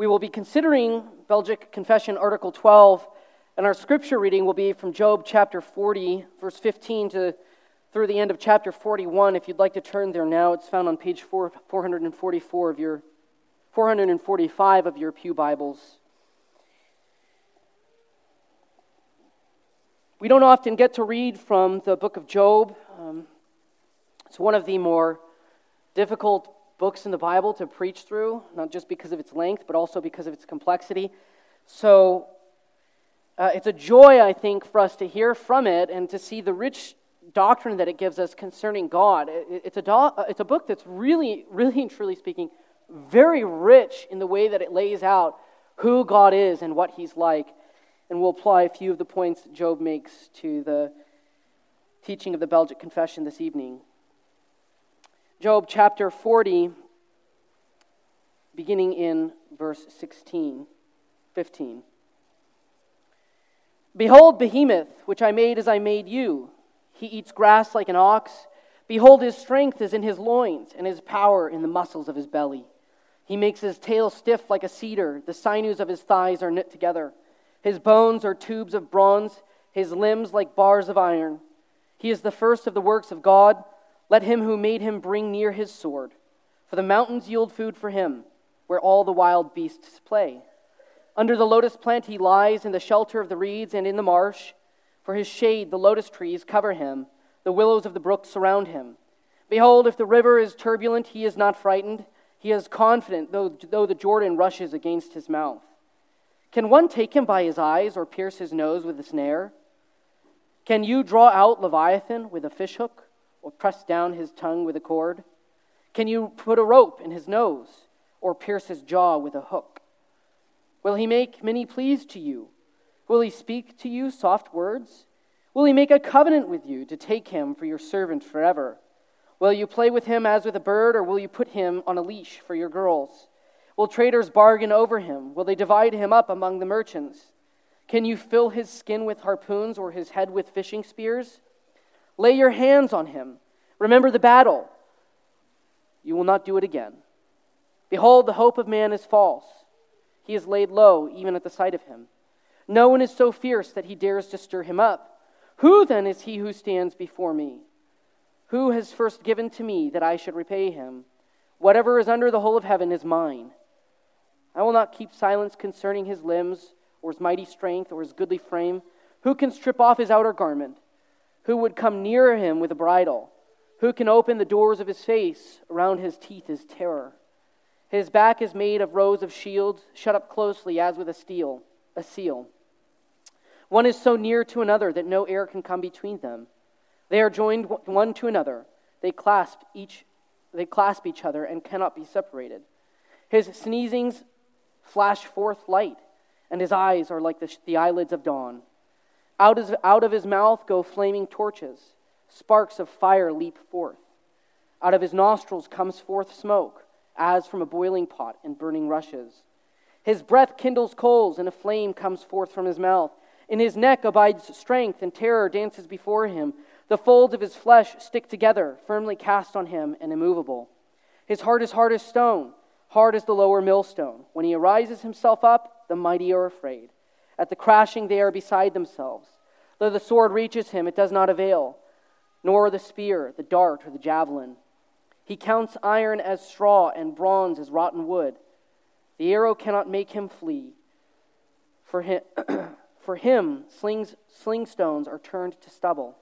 We will be considering Belgic Confession, Article 12, and our scripture reading will be from Job chapter 40, verse 15 to through the end of chapter 41. If you'd like to turn there now, it's found on page 4, 444 of your 445 of your Pew Bibles. We don't often get to read from the book of Job. Um, it's one of the more difficult books in the Bible to preach through, not just because of its length, but also because of its complexity. So uh, it's a joy, I think, for us to hear from it and to see the rich doctrine that it gives us concerning God. It, it's, a do- uh, it's a book that's really, really and truly speaking, very rich in the way that it lays out who God is and what He's like. And we'll apply a few of the points that Job makes to the teaching of the Belgic Confession this evening. Job chapter 40, beginning in verse 16, 15. Behold, Behemoth, which I made as I made you. He eats grass like an ox. Behold, his strength is in his loins, and his power in the muscles of his belly. He makes his tail stiff like a cedar. The sinews of his thighs are knit together. His bones are tubes of bronze, his limbs like bars of iron. He is the first of the works of God. Let him who made him bring near his sword. For the mountains yield food for him, where all the wild beasts play. Under the lotus plant he lies in the shelter of the reeds and in the marsh. For his shade the lotus trees cover him, the willows of the brook surround him. Behold, if the river is turbulent, he is not frightened. He is confident, though, though the Jordan rushes against his mouth. Can one take him by his eyes or pierce his nose with a snare? Can you draw out Leviathan with a fishhook? Or press down his tongue with a cord? Can you put a rope in his nose or pierce his jaw with a hook? Will he make many pleas to you? Will he speak to you soft words? Will he make a covenant with you to take him for your servant forever? Will you play with him as with a bird, or will you put him on a leash for your girls? Will traders bargain over him? Will they divide him up among the merchants? Can you fill his skin with harpoons or his head with fishing spears? Lay your hands on him. Remember the battle. You will not do it again. Behold, the hope of man is false. He is laid low, even at the sight of him. No one is so fierce that he dares to stir him up. Who then is he who stands before me? Who has first given to me that I should repay him? Whatever is under the whole of heaven is mine. I will not keep silence concerning his limbs, or his mighty strength, or his goodly frame. Who can strip off his outer garment? Who would come near him with a bridle? Who can open the doors of his face? Around his teeth is terror. His back is made of rows of shields, shut up closely as with a steel, a seal. One is so near to another that no air can come between them. They are joined one to another. They clasp each they clasp each other and cannot be separated. His sneezings flash forth light, and his eyes are like the, the eyelids of dawn. Out of, out of his mouth go flaming torches. Sparks of fire leap forth. Out of his nostrils comes forth smoke, as from a boiling pot and burning rushes. His breath kindles coals, and a flame comes forth from his mouth. In his neck abides strength, and terror dances before him. The folds of his flesh stick together, firmly cast on him and immovable. His heart is hard as stone, hard as the lower millstone. When he arises himself up, the mighty are afraid. At the crashing, they are beside themselves. Though the sword reaches him, it does not avail, nor the spear, the dart, or the javelin. He counts iron as straw and bronze as rotten wood. The arrow cannot make him flee. For him, for him slings, sling stones are turned to stubble.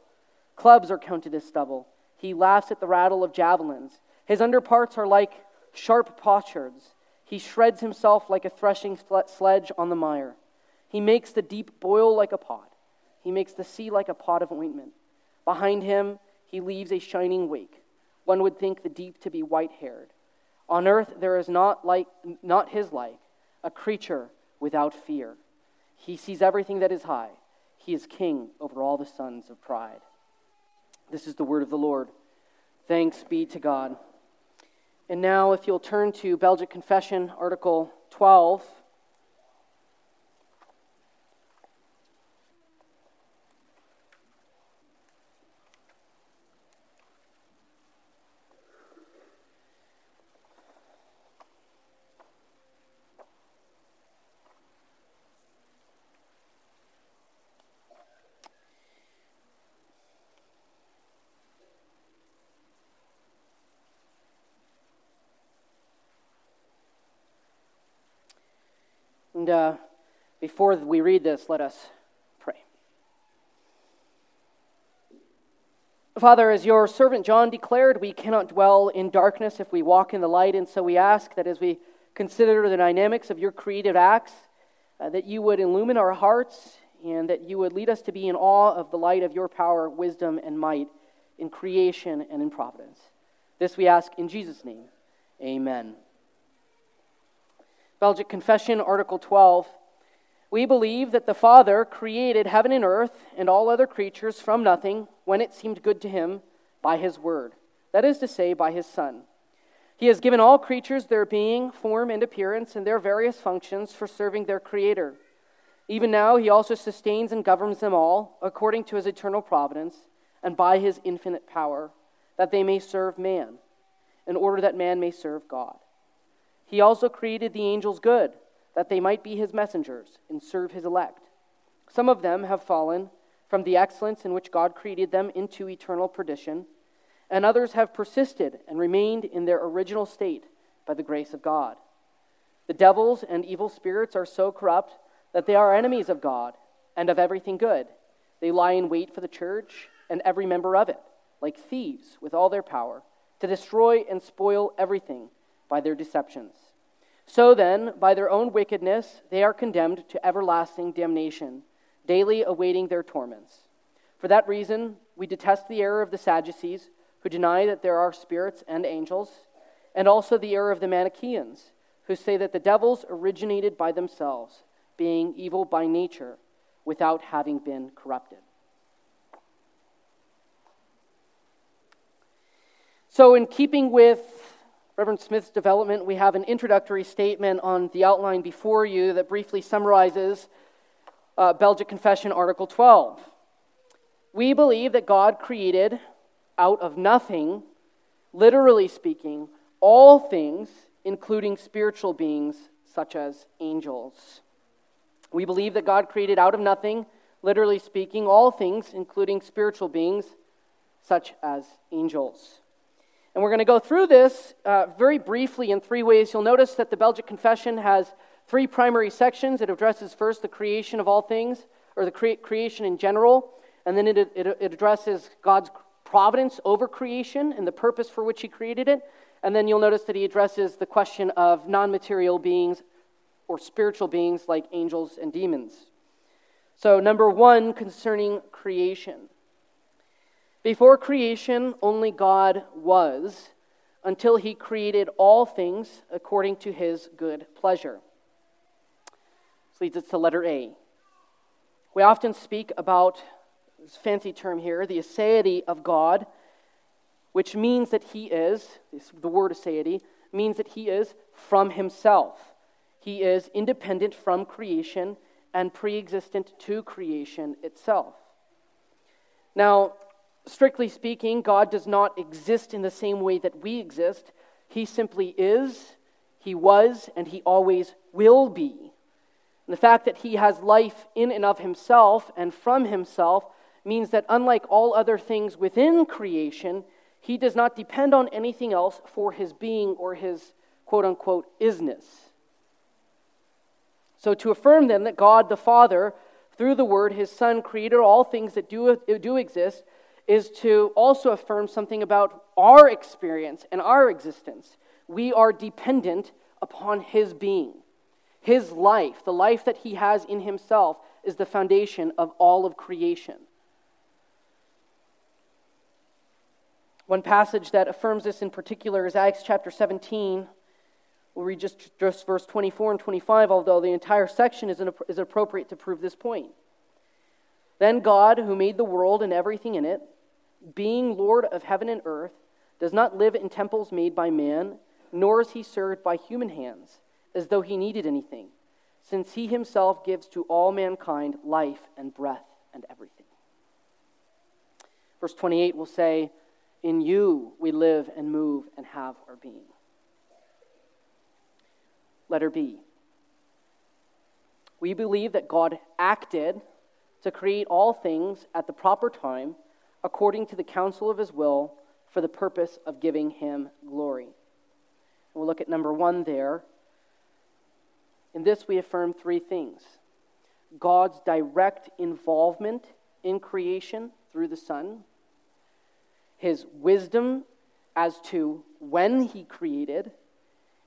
Clubs are counted as stubble. He laughs at the rattle of javelins. His underparts are like sharp potsherds. He shreds himself like a threshing sledge on the mire. He makes the deep boil like a pot. He makes the sea like a pot of ointment. Behind him, he leaves a shining wake. One would think the deep to be white haired. On earth, there is not, like, not his like, a creature without fear. He sees everything that is high. He is king over all the sons of pride. This is the word of the Lord. Thanks be to God. And now, if you'll turn to Belgic Confession, Article 12. And uh, before we read this, let us pray. Father, as your servant John declared, we cannot dwell in darkness if we walk in the light, and so we ask that as we consider the dynamics of your creative acts, uh, that you would illumine our hearts and that you would lead us to be in awe of the light of your power, wisdom, and might in creation and in providence. This we ask in Jesus' name. Amen. Belgic Confession, Article 12. We believe that the Father created heaven and earth and all other creatures from nothing when it seemed good to him by his word, that is to say, by his Son. He has given all creatures their being, form, and appearance, and their various functions for serving their Creator. Even now, he also sustains and governs them all according to his eternal providence and by his infinite power, that they may serve man, in order that man may serve God. He also created the angels good, that they might be his messengers and serve his elect. Some of them have fallen from the excellence in which God created them into eternal perdition, and others have persisted and remained in their original state by the grace of God. The devils and evil spirits are so corrupt that they are enemies of God and of everything good. They lie in wait for the church and every member of it, like thieves with all their power, to destroy and spoil everything by their deceptions. So then, by their own wickedness, they are condemned to everlasting damnation, daily awaiting their torments. For that reason, we detest the error of the Sadducees, who deny that there are spirits and angels, and also the error of the Manichaeans, who say that the devils originated by themselves, being evil by nature, without having been corrupted. So, in keeping with Reverend Smith's development, we have an introductory statement on the outline before you that briefly summarizes uh, Belgic Confession, Article 12. We believe that God created out of nothing, literally speaking, all things, including spiritual beings such as angels. We believe that God created out of nothing, literally speaking, all things, including spiritual beings such as angels. And we're going to go through this uh, very briefly in three ways. You'll notice that the Belgic Confession has three primary sections. It addresses first the creation of all things, or the cre- creation in general, and then it, it, it addresses God's providence over creation and the purpose for which He created it. And then you'll notice that he addresses the question of non material beings or spiritual beings like angels and demons. So, number one, concerning creation. Before creation, only God was until he created all things according to his good pleasure. This leads us to letter A. We often speak about this fancy term here, the aseity of God, which means that he is, the word aseity, means that he is from himself. He is independent from creation and pre existent to creation itself. Now, strictly speaking, God does not exist in the same way that we exist. He simply is, He was, and He always will be. And the fact that He has life in and of Himself and from Himself means that unlike all other things within creation, He does not depend on anything else for His being or His quote unquote isness. So, to affirm then that God the Father, through the Word, His Son, created all things that do, do exist, is to also affirm something about our experience and our existence. We are dependent upon His being. His life, the life that He has in Himself, is the foundation of all of creation. One passage that affirms this in particular is Acts chapter 17. We'll read just, just verse 24 and 25, although the entire section is, is appropriate to prove this point. Then God, who made the world and everything in it, being Lord of heaven and earth, does not live in temples made by man, nor is he served by human hands, as though he needed anything, since he himself gives to all mankind life and breath and everything. Verse 28 will say, In you we live and move and have our being. Letter B. We believe that God acted to create all things at the proper time according to the counsel of his will for the purpose of giving him glory. we'll look at number one there. In this, we affirm three things God's direct involvement in creation through the Son, his wisdom as to when he created,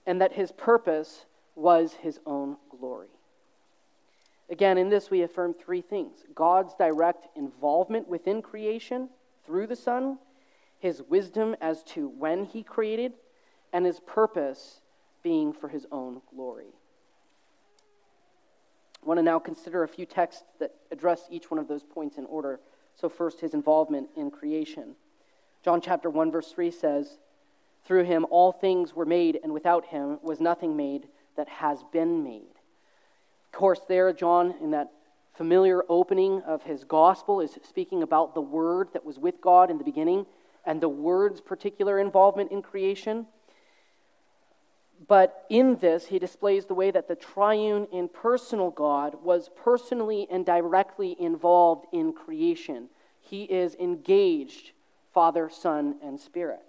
and that his purpose was his own glory. Again, in this, we affirm three things God's direct involvement within creation through the Son, his wisdom as to when he created, and his purpose being for his own glory. I want to now consider a few texts that address each one of those points in order. So, first, his involvement in creation. John chapter 1, verse 3 says, Through him all things were made, and without him was nothing made that has been made. Of course, there, John, in that familiar opening of his gospel, is speaking about the Word that was with God in the beginning and the Word's particular involvement in creation. But in this, he displays the way that the triune impersonal God was personally and directly involved in creation. He is engaged, Father, Son, and Spirit.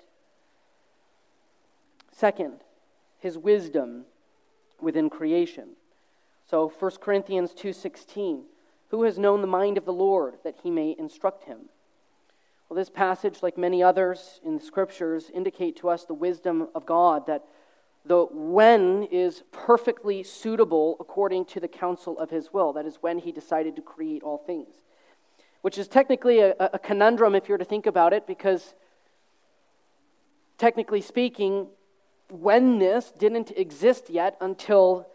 Second, his wisdom within creation. So 1 Corinthians 2:16, who has known the mind of the Lord that he may instruct him? Well, this passage, like many others in the scriptures, indicate to us the wisdom of God that the when is perfectly suitable according to the counsel of his will. That is when he decided to create all things. Which is technically a, a conundrum if you're to think about it, because technically speaking, whenness didn't exist yet until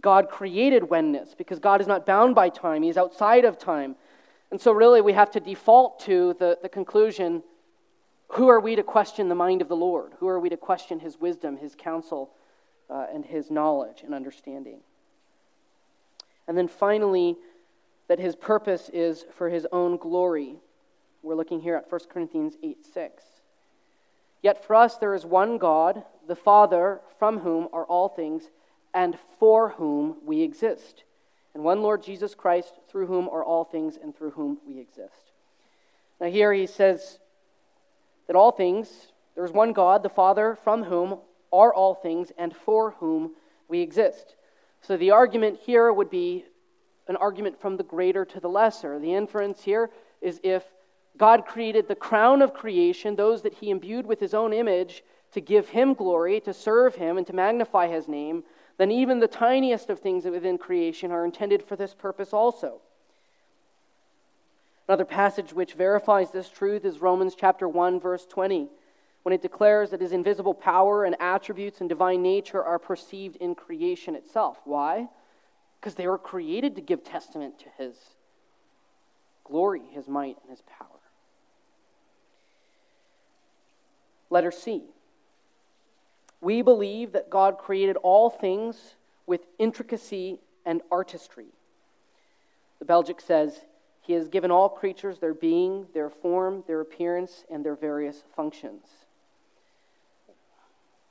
God created whenness, because God is not bound by time, He's outside of time. And so, really, we have to default to the, the conclusion who are we to question the mind of the Lord? Who are we to question his wisdom, his counsel, uh, and his knowledge and understanding? And then finally, that his purpose is for his own glory. We're looking here at 1 Corinthians 8 6. Yet for us there is one God, the Father, from whom are all things, and for whom we exist, and one Lord Jesus Christ, through whom are all things, and through whom we exist. Now, here he says, that all things, there is one God, the Father, from whom are all things and for whom we exist. So the argument here would be an argument from the greater to the lesser. The inference here is if God created the crown of creation, those that he imbued with his own image to give him glory, to serve him, and to magnify his name, then even the tiniest of things within creation are intended for this purpose also. Another passage which verifies this truth is Romans chapter 1 verse 20 when it declares that his invisible power and attributes and divine nature are perceived in creation itself. Why? Because they were created to give testament to his glory, his might, and his power. Letter C. We believe that God created all things with intricacy and artistry. The Belgic says, he has given all creatures their being, their form, their appearance, and their various functions.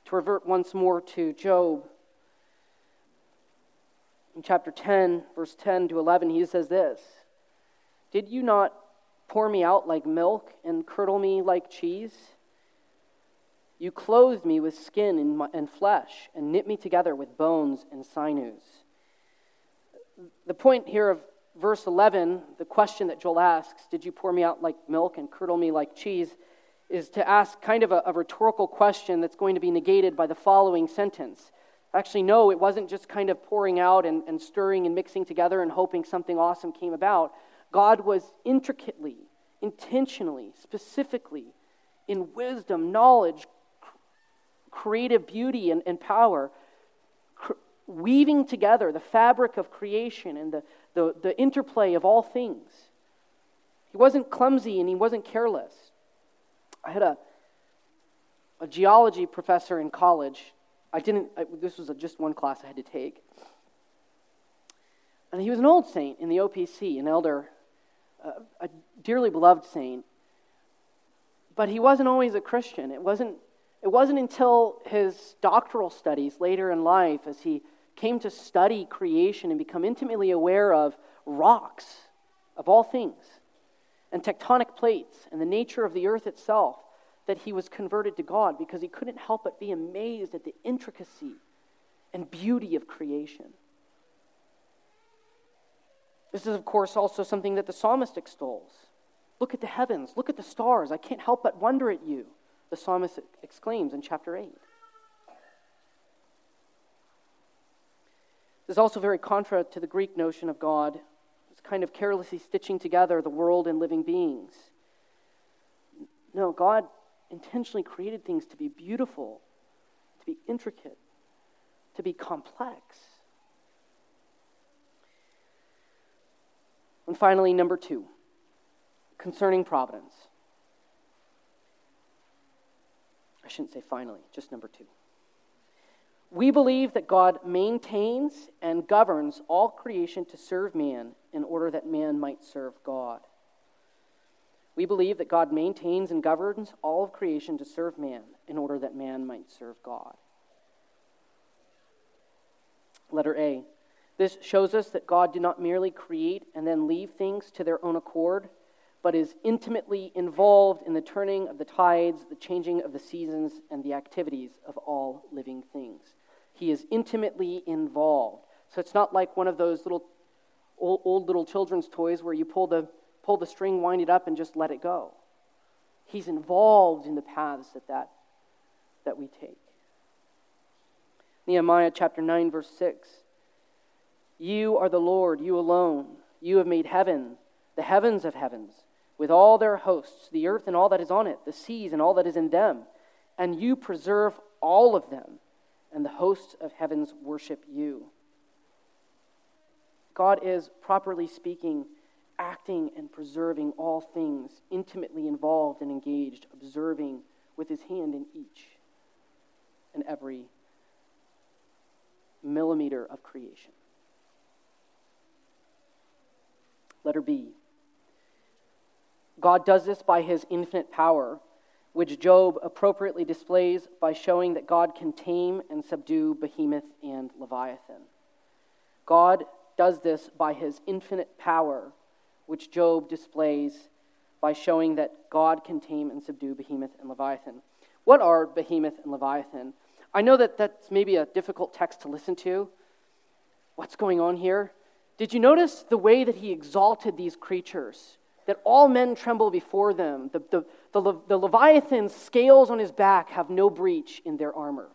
To revert once more to Job, in chapter 10, verse 10 to 11, he says this Did you not pour me out like milk and curdle me like cheese? You clothed me with skin and flesh and knit me together with bones and sinews. The point here of verse 11, the question that Joel asks, Did you pour me out like milk and curdle me like cheese? is to ask kind of a, a, rhetorical question that's going to be negated by the following sentence. Actually, no, it wasn't just kind of pouring out and, and stirring and mixing together and hoping something awesome came about. God was intricately, intentionally, specifically, in wisdom, knowledge, creative beauty, and, and power, cr- weaving together the fabric of creation and the, the, the interplay of all things. He wasn't clumsy and he wasn't careless. I had a, a geology professor in college. I didn't, I, this was a, just one class I had to take. And he was an old saint in the OPC, an elder, uh, a dearly beloved saint. But he wasn't always a Christian. It wasn't, it wasn't until his doctoral studies later in life, as he came to study creation and become intimately aware of rocks, of all things, and tectonic plates, and the nature of the earth itself, that he was converted to God because he couldn't help but be amazed at the intricacy and beauty of creation. This is, of course, also something that the psalmist extols. Look at the heavens, look at the stars. I can't help but wonder at you, the psalmist exclaims in chapter 8. This is also very contra to the Greek notion of God. It's kind of carelessly stitching together the world and living beings. No, God intentionally created things to be beautiful, to be intricate, to be complex. And finally, number two, concerning providence. I shouldn't say finally, just number two. We believe that God maintains and governs all creation to serve man in order that man might serve God. We believe that God maintains and governs all of creation to serve man in order that man might serve God. Letter A. This shows us that God did not merely create and then leave things to their own accord, but is intimately involved in the turning of the tides, the changing of the seasons, and the activities of all living things. He is intimately involved. So it's not like one of those little old, old little children's toys where you pull the, pull the string, wind it up, and just let it go. He's involved in the paths that, that, that we take. Nehemiah chapter 9, verse 6. You are the Lord, you alone. You have made heaven, the heavens of heavens, with all their hosts, the earth and all that is on it, the seas and all that is in them. And you preserve all of them, and the hosts of heavens worship you. God is, properly speaking, acting and preserving all things, intimately involved and engaged, observing with his hand in each and every millimeter of creation. Letter B. God does this by his infinite power, which Job appropriately displays by showing that God can tame and subdue behemoth and leviathan. God does this by his infinite power, which Job displays by showing that God can tame and subdue behemoth and leviathan. What are behemoth and leviathan? I know that that's maybe a difficult text to listen to. What's going on here? Did you notice the way that he exalted these creatures? That all men tremble before them. The, the, the, the Leviathan's scales on his back have no breach in their armor.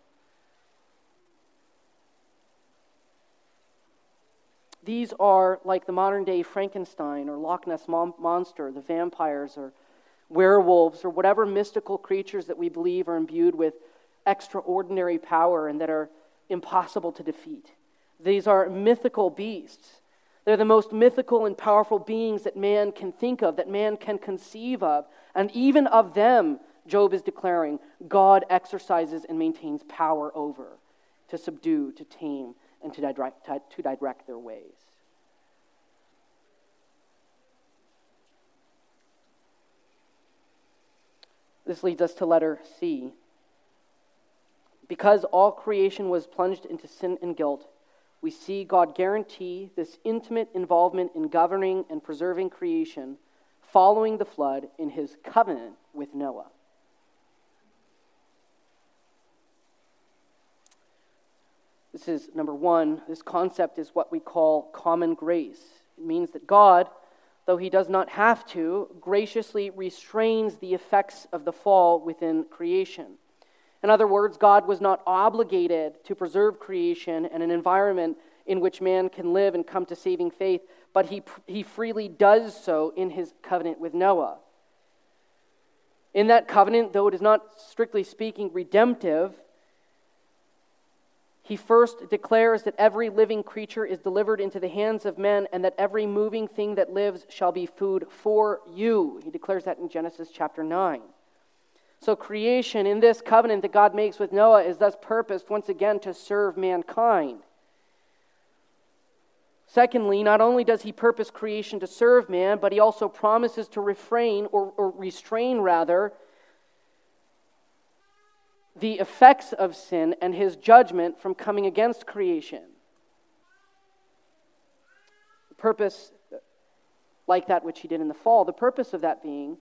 These are like the modern day Frankenstein or Loch Ness Monster, the vampires or werewolves or whatever mystical creatures that we believe are imbued with extraordinary power and that are impossible to defeat. These are mythical beasts. They're the most mythical and powerful beings that man can think of, that man can conceive of. And even of them, Job is declaring, God exercises and maintains power over to subdue, to tame, and to direct, to direct their ways. This leads us to letter C. Because all creation was plunged into sin and guilt, we see God guarantee this intimate involvement in governing and preserving creation following the flood in his covenant with Noah. This is number one. This concept is what we call common grace. It means that God, though he does not have to, graciously restrains the effects of the fall within creation. In other words, God was not obligated to preserve creation and an environment in which man can live and come to saving faith, but he, he freely does so in his covenant with Noah. In that covenant, though it is not strictly speaking redemptive, he first declares that every living creature is delivered into the hands of men and that every moving thing that lives shall be food for you. He declares that in Genesis chapter 9. So, creation in this covenant that God makes with Noah is thus purposed once again to serve mankind. Secondly, not only does he purpose creation to serve man, but he also promises to refrain, or, or restrain rather, the effects of sin and his judgment from coming against creation. The purpose, like that which he did in the fall, the purpose of that being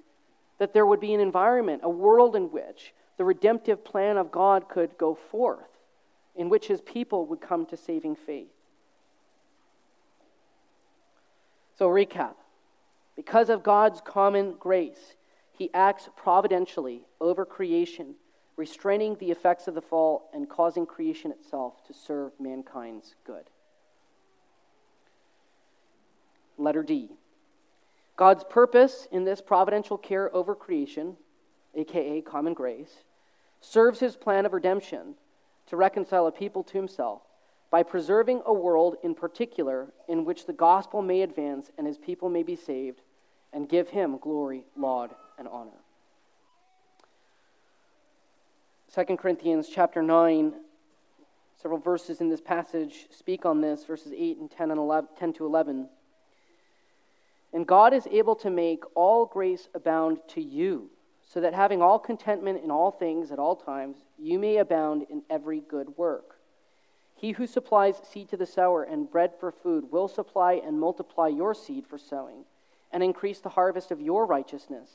that there would be an environment, a world in which the redemptive plan of God could go forth in which his people would come to saving faith. So, recap because of God's common grace, he acts providentially over creation, restraining the effects of the fall and causing creation itself to serve mankind's good. Letter D. God's purpose in this providential care over creation, aka common grace, serves his plan of redemption to reconcile a people to himself by preserving a world in particular in which the gospel may advance and his people may be saved and give him glory, laud, and honor. 2 Corinthians chapter 9, several verses in this passage speak on this, verses 8 and 10 and 11, 10 to 11. And God is able to make all grace abound to you, so that having all contentment in all things at all times, you may abound in every good work. He who supplies seed to the sower and bread for food will supply and multiply your seed for sowing, and increase the harvest of your righteousness.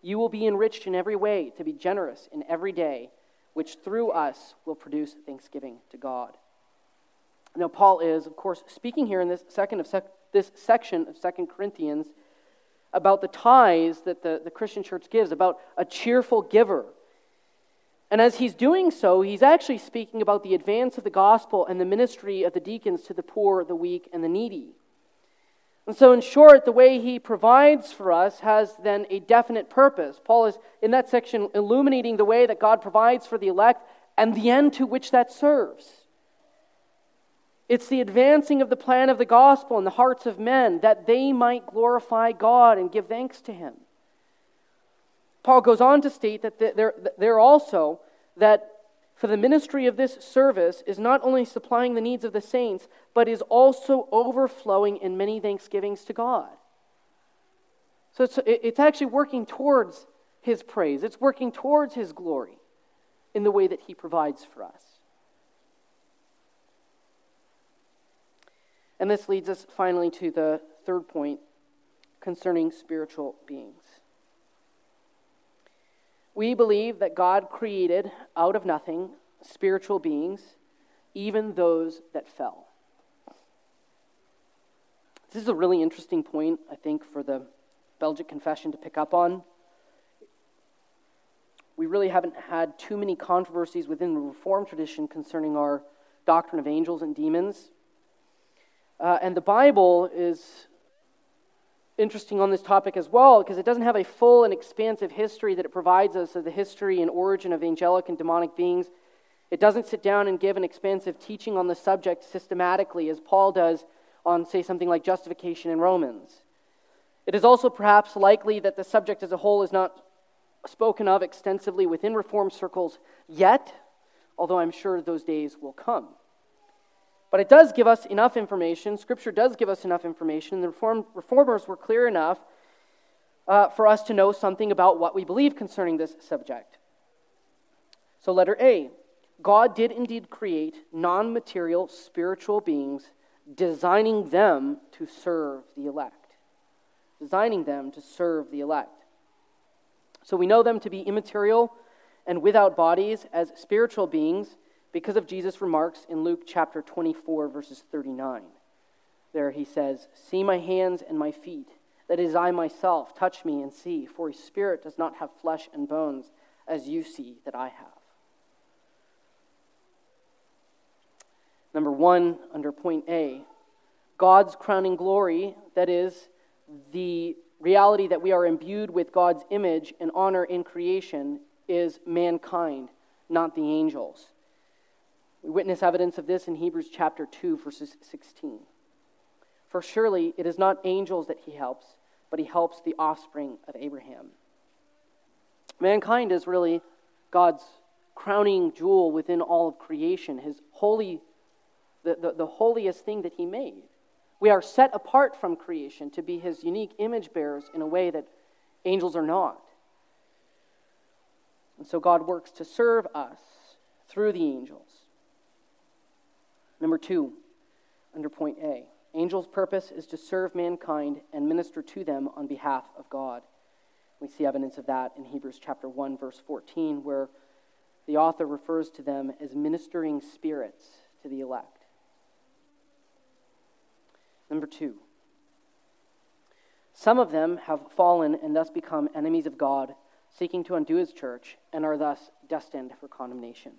You will be enriched in every way to be generous in every day, which through us will produce thanksgiving to God. Now, Paul is, of course, speaking here in this second of this section of Second Corinthians about the tithes that the, the Christian church gives, about a cheerful giver. And as he's doing so, he's actually speaking about the advance of the gospel and the ministry of the deacons to the poor, the weak, and the needy. And so, in short, the way he provides for us has then a definite purpose. Paul is, in that section, illuminating the way that God provides for the elect and the end to which that serves. It's the advancing of the plan of the gospel in the hearts of men that they might glorify God and give thanks to Him. Paul goes on to state that they're also that for the ministry of this service is not only supplying the needs of the saints, but is also overflowing in many thanksgivings to God. So it's, it's actually working towards His praise, it's working towards His glory in the way that He provides for us. And this leads us finally to the third point concerning spiritual beings. We believe that God created out of nothing spiritual beings, even those that fell. This is a really interesting point, I think, for the Belgic Confession to pick up on. We really haven't had too many controversies within the Reformed tradition concerning our doctrine of angels and demons. Uh, and the Bible is interesting on this topic as well because it doesn't have a full and expansive history that it provides us of the history and origin of angelic and demonic beings. It doesn't sit down and give an expansive teaching on the subject systematically as Paul does on, say, something like justification in Romans. It is also perhaps likely that the subject as a whole is not spoken of extensively within Reformed circles yet, although I'm sure those days will come. But it does give us enough information. Scripture does give us enough information. The reform, reformers were clear enough uh, for us to know something about what we believe concerning this subject. So, letter A God did indeed create non material spiritual beings, designing them to serve the elect. Designing them to serve the elect. So, we know them to be immaterial and without bodies as spiritual beings because of Jesus' remarks in Luke chapter 24, verses 39. There he says, See my hands and my feet, that is I myself, touch me and see, for a spirit does not have flesh and bones, as you see that I have. Number one, under point A, God's crowning glory, that is, the reality that we are imbued with God's image and honor in creation, is mankind, not the angels. We witness evidence of this in Hebrews chapter 2, verses 16. For surely it is not angels that he helps, but he helps the offspring of Abraham. Mankind is really God's crowning jewel within all of creation, his holy, the, the, the holiest thing that he made. We are set apart from creation to be his unique image bearers in a way that angels are not. And so God works to serve us through the angels. Number two, under point A, angels' purpose is to serve mankind and minister to them on behalf of God. We see evidence of that in Hebrews chapter 1, verse 14, where the author refers to them as ministering spirits to the elect. Number two, some of them have fallen and thus become enemies of God, seeking to undo his church, and are thus destined for condemnation.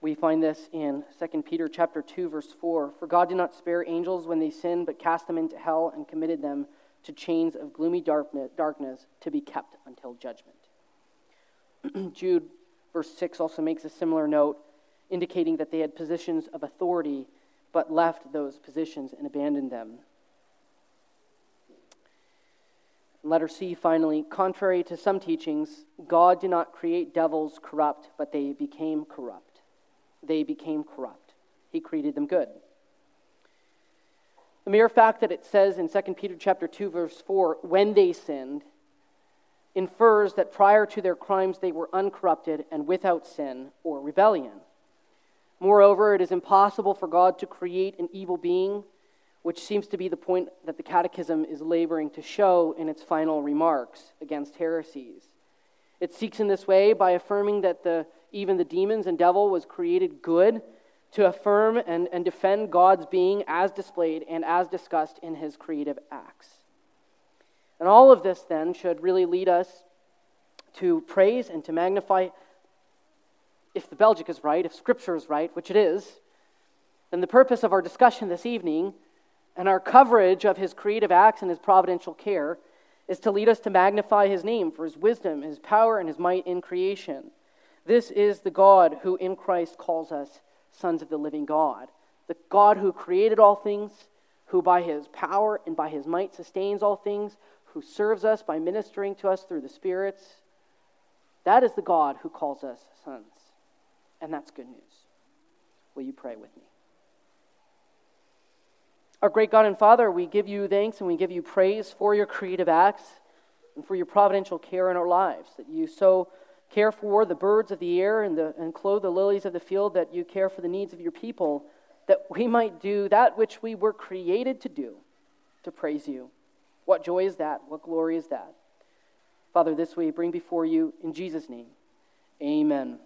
We find this in 2 Peter chapter 2 verse 4, for God did not spare angels when they sinned, but cast them into hell and committed them to chains of gloomy darkness to be kept until judgment. Jude verse 6 also makes a similar note indicating that they had positions of authority but left those positions and abandoned them. Letter C, finally, contrary to some teachings, God did not create devils corrupt, but they became corrupt. They became corrupt. He created them good. The mere fact that it says in 2 Peter chapter 2 verse 4 when they sinned infers that prior to their crimes they were uncorrupted and without sin or rebellion. Moreover, it is impossible for God to create an evil being which seems to be the point that the Catechism is laboring to show in its final remarks against heresies. It seeks in this way, by affirming that the, even the demons and devil was created good, to affirm and, and defend God's being as displayed and as discussed in his creative acts. And all of this then should really lead us to praise and to magnify, if the Belgic is right, if Scripture is right, which it is, then the purpose of our discussion this evening and our coverage of his creative acts and his providential care is to lead us to magnify his name for his wisdom, his power, and his might in creation. This is the God who in Christ calls us sons of the living God. The God who created all things, who by his power and by his might sustains all things, who serves us by ministering to us through the spirits. That is the God who calls us sons. And that's good news. Will you pray with me? Our great God and Father, we give you thanks and we give you praise for your creative acts and for your providential care in our lives, that you so care for the birds of the air and, the, and clothe the lilies of the field, that you care for the needs of your people, that we might do that which we were created to do, to praise you. What joy is that? What glory is that? Father, this we bring before you in Jesus' name. Amen.